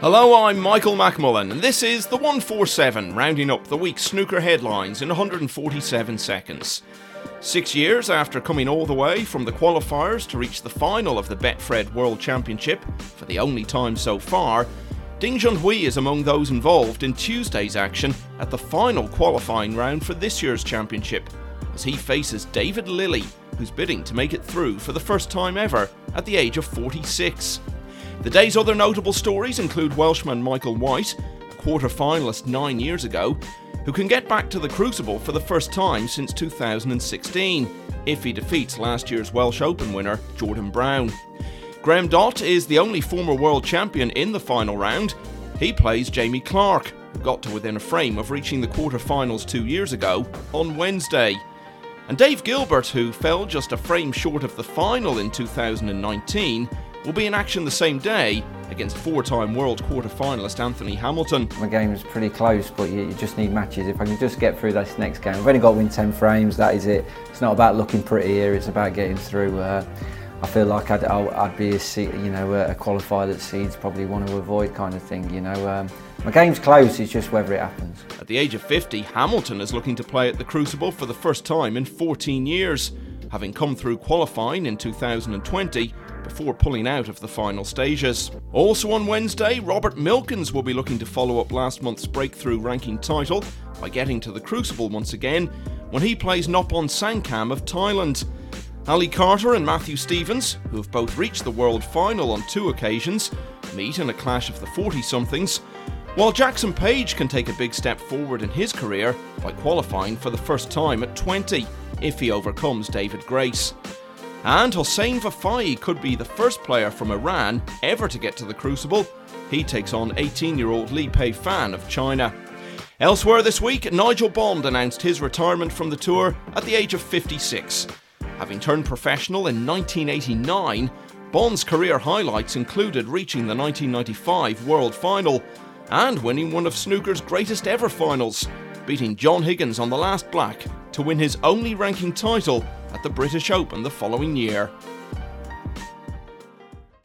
Hello, I'm Michael McMullen, and this is the 147, rounding up the week's snooker headlines in 147 seconds. Six years after coming all the way from the qualifiers to reach the final of the Betfred World Championship, for the only time so far, Ding Junhui is among those involved in Tuesday's action at the final qualifying round for this year's championship, as he faces David Lilley, who's bidding to make it through for the first time ever at the age of 46. The day's other notable stories include Welshman Michael White, a quarter finalist nine years ago, who can get back to the Crucible for the first time since 2016, if he defeats last year's Welsh Open winner Jordan Brown. Graham Dott is the only former world champion in the final round. He plays Jamie Clarke, who got to within a frame of reaching the quarter-finals two years ago on Wednesday. And Dave Gilbert, who fell just a frame short of the final in 2019, will be in action the same day against four time world quarter finalist Anthony Hamilton. My game is pretty close, but you, you, just need matches. If I can just get through this next game, I've only got to win 10 frames, that is it. It's not about looking pretty here, it's about getting through. Uh, I feel like I'd, I'd be a, you know, a qualifier that seeds probably want to avoid kind of thing. You know, um, my game's close, it's just whether it happens. At the age of 50, Hamilton is looking to play at the Crucible for the first time in 14 years, having come through qualifying in 2020 before pulling out of the final stages. Also on Wednesday, Robert Milkins will be looking to follow up last month's breakthrough ranking title by getting to the Crucible once again when he plays Noppon Saengkham of Thailand. Ali Carter and Matthew Stevens, who have both reached the world final on two occasions, meet in a clash of the 40 somethings, while Jackson Page can take a big step forward in his career by qualifying for the first time at 20 if he overcomes David Grace. And Hossein Vafaei could be the first player from Iran ever to get to the Crucible. He takes on 18 year old Lei Peifan of China. Elsewhere this week, Nigel Bond announced his retirement from the tour at the age of 56. Having turned professional in 1989, Bond's career highlights included reaching the 1995 World Final and winning one of snooker's greatest ever finals, beating John Higgins on the last black to win his only ranking title at the British Open the following year.